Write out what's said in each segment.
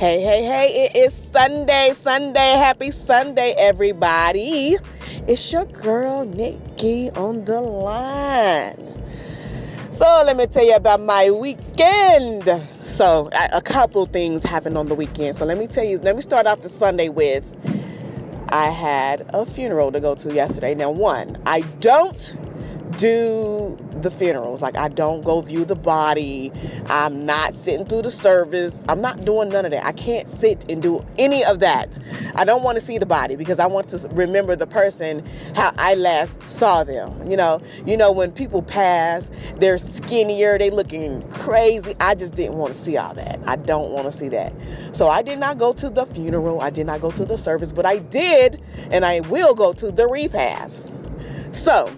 Hey, hey, hey, it is Sunday, Sunday. Happy Sunday, everybody. It's your girl, Nikki, on the line. So, let me tell you about my weekend. So, a couple things happened on the weekend. So, let me tell you, let me start off the Sunday with I had a funeral to go to yesterday. Now, one, I don't do the funerals. Like I don't go view the body. I'm not sitting through the service. I'm not doing none of that. I can't sit and do any of that. I don't want to see the body because I want to remember the person how I last saw them. You know, you know when people pass, they're skinnier, they looking crazy. I just didn't want to see all that. I don't want to see that. So I did not go to the funeral. I did not go to the service, but I did and I will go to the repast. So,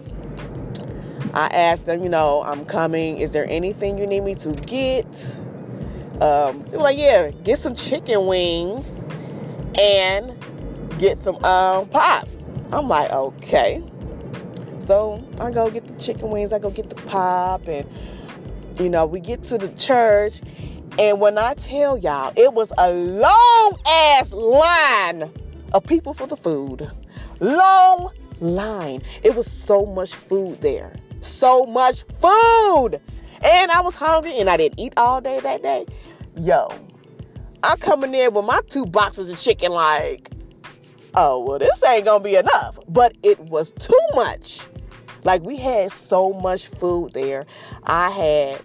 I asked them, you know, I'm coming. Is there anything you need me to get? Um, they were like, yeah, get some chicken wings and get some um, pop. I'm like, okay. So I go get the chicken wings, I go get the pop, and you know, we get to the church. And when I tell y'all, it was a long ass line of people for the food. Long line. It was so much food there so much food. And I was hungry and I didn't eat all day that day. Yo, I come in there with my two boxes of chicken, like, oh, well, this ain't gonna be enough. But it was too much. Like, we had so much food there. I had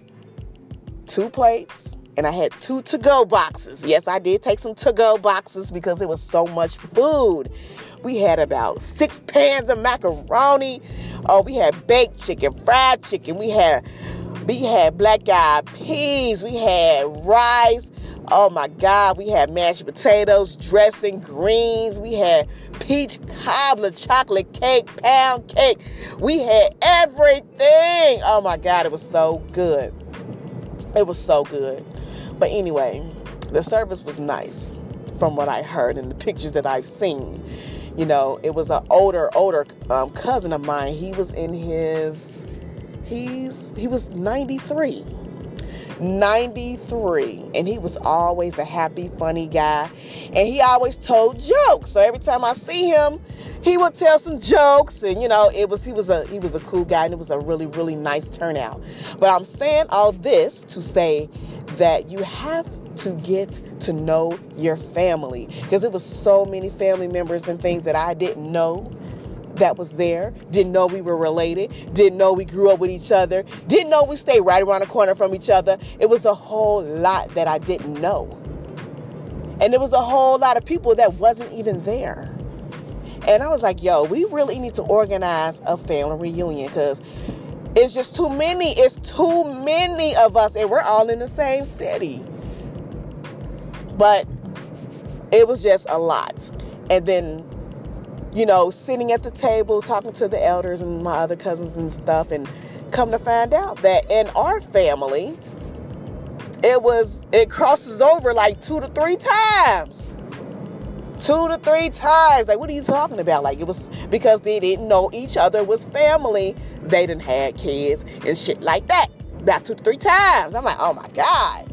two plates and I had two to go boxes. Yes, I did take some to go boxes because it was so much food. We had about six pans of macaroni. Oh, we had baked chicken, fried chicken. We had we had black eyed peas. We had rice. Oh my God, we had mashed potatoes, dressing, greens. We had peach cobbler, chocolate cake, pound cake. We had everything. Oh my God, it was so good. It was so good. But anyway, the service was nice from what I heard and the pictures that I've seen you know, it was an older, older um, cousin of mine. He was in his, he's, he was 93. 93 and he was always a happy funny guy. And he always told jokes. So every time i see him he would tell some jokes and you know it was he was a he was a cool guy and it was a really really nice turnout. But i'm saying all this to say that you have to get to know your family because it was so many family members and things that I didn't know that was there, didn't know we were related, didn't know we grew up with each other, didn't know we stayed right around the corner from each other. It was a whole lot that I didn't know. And there was a whole lot of people that wasn't even there. And I was like, yo, we really need to organize a family reunion because it's just too many. It's too many of us, and we're all in the same city. But it was just a lot. And then, you know, sitting at the table talking to the elders and my other cousins and stuff, and come to find out that in our family, it was, it crosses over like two to three times. Two to three times. Like, what are you talking about? Like, it was because they didn't know each other was family. They didn't have kids and shit like that. About two to three times. I'm like, oh my God.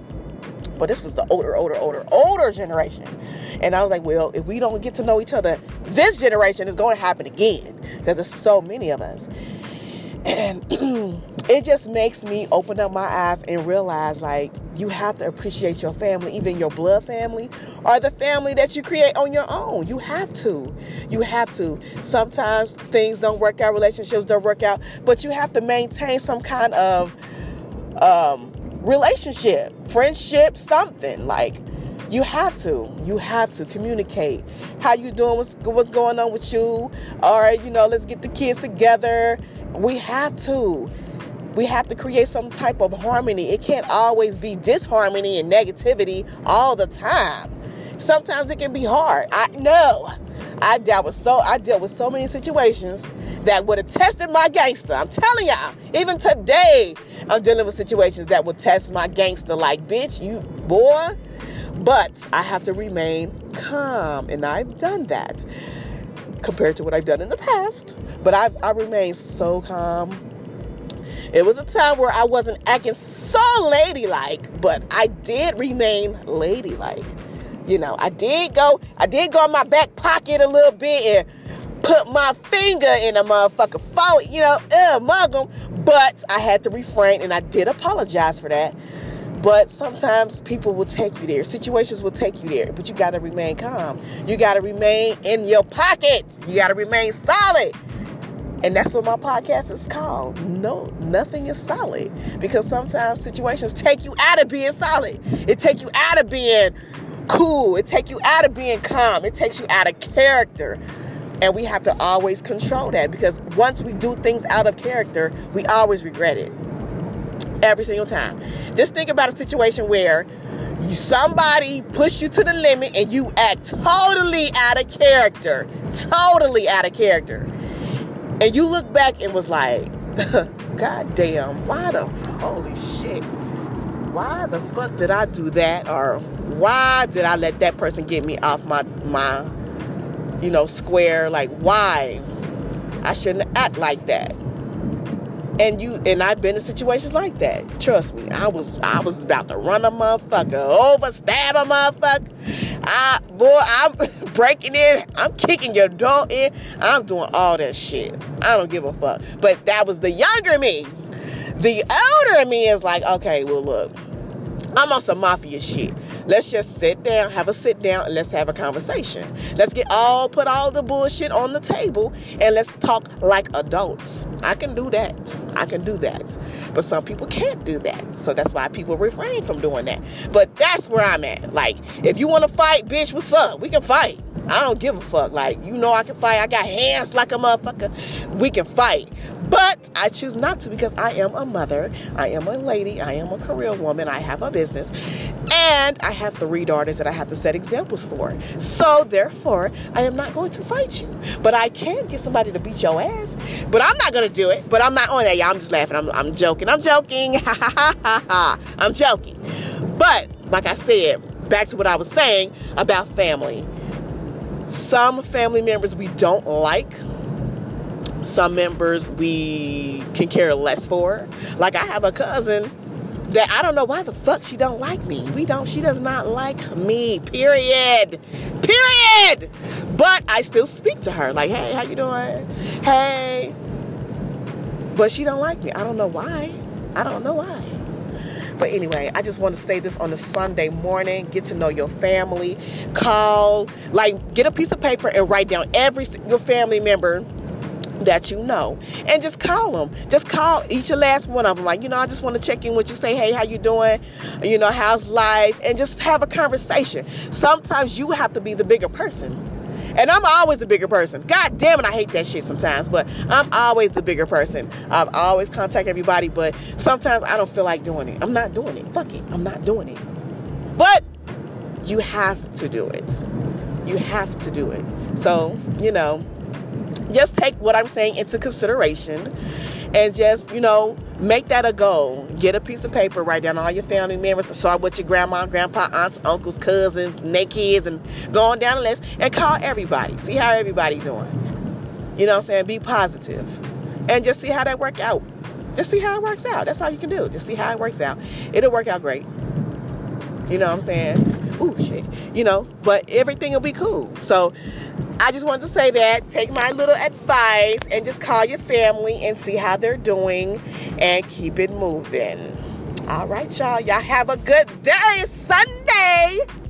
But this was the older, older, older, older generation. And I was like, well, if we don't get to know each other, this generation is going to happen again because there's so many of us. And it just makes me open up my eyes and realize like you have to appreciate your family, even your blood family or the family that you create on your own. You have to. You have to. Sometimes things don't work out, relationships don't work out, but you have to maintain some kind of um, relationship, friendship, something. Like you have to. You have to communicate. How you doing? What's what's going on with you? All right, you know, let's get the kids together. We have to. We have to create some type of harmony. It can't always be disharmony and negativity all the time. Sometimes it can be hard. I know. I dealt with so I dealt with so many situations that would have tested my gangster. I'm telling y'all, even today, I'm dealing with situations that would test my gangster. Like, bitch, you boy. But I have to remain calm, and I've done that compared to what I've done in the past. But I've I remain so calm. It was a time where I wasn't acting so ladylike, but I did remain ladylike. You know, I did go, I did go in my back pocket a little bit and put my finger in a motherfucker phone, you know, uh, mug them. But I had to refrain and I did apologize for that. But sometimes people will take you there. Situations will take you there. But you got to remain calm. You got to remain in your pocket. You got to remain solid. And that's what my podcast is called. No, nothing is solid. Because sometimes situations take you out of being solid. It take you out of being cool. It take you out of being calm. It takes you out of character. And we have to always control that because once we do things out of character, we always regret it every single time. Just think about a situation where you, somebody push you to the limit and you act totally out of character, totally out of character. And you look back and was like, God damn, why the holy shit? Why the fuck did I do that? Or why did I let that person get me off my my you know square? Like why? I shouldn't act like that and you and I've been in situations like that. Trust me, I was I was about to run a motherfucker over, stab a motherfucker. I boy, I'm breaking in, I'm kicking your door in, I'm doing all that shit. I don't give a fuck. But that was the younger me. The older me is like, okay, well look, I'm on some mafia shit. Let's just sit down, have a sit down, and let's have a conversation. Let's get all put all the bullshit on the table and let's talk like adults. I can do that. I can do that. But some people can't do that. So that's why people refrain from doing that. But that's where I'm at. Like, if you want to fight, bitch, what's up? We can fight. I don't give a fuck. Like, you know I can fight. I got hands like a motherfucker. We can fight. But I choose not to because I am a mother. I am a lady. I am a career woman. I have a business. And I have three daughters that I have to set examples for. So therefore, I am not going to fight you. But I can get somebody to beat your ass. But I'm not going to do it. But I'm not on that. Y'all, I'm just laughing. I'm, I'm joking. I'm joking. I'm joking. But like I said, back to what I was saying about family. Some family members we don't like some members we can care less for. Like I have a cousin that I don't know why the fuck she don't like me. We don't she does not like me. Period. Period. But I still speak to her like, "Hey, how you doing?" "Hey." But she don't like me. I don't know why. I don't know why. But anyway, I just want to say this on a Sunday morning. Get to know your family. Call, like, get a piece of paper and write down every your family member that you know and just call them just call each and last one of them like you know i just want to check in with you say hey how you doing you know how's life and just have a conversation sometimes you have to be the bigger person and I'm always the bigger person. God damn it, I hate that shit sometimes, but I'm always the bigger person. I've always contact everybody, but sometimes I don't feel like doing it. I'm not doing it. Fuck it. I'm not doing it. But you have to do it. You have to do it. So, you know, just take what I'm saying into consideration and just, you know, make that a goal. Get a piece of paper, write down all your family members, start with your grandma, grandpa, aunts, uncles, cousins, and their kids, and go on down the list and call everybody. See how everybody's doing. You know what I'm saying? Be positive. And just see how that work out. Just see how it works out. That's all you can do. Just see how it works out. It'll work out great. You know what I'm saying? Ooh, shit. You know, but everything will be cool. So I just wanted to say that. Take my little advice and just call your family and see how they're doing and keep it moving. All right, y'all. Y'all have a good day. Sunday.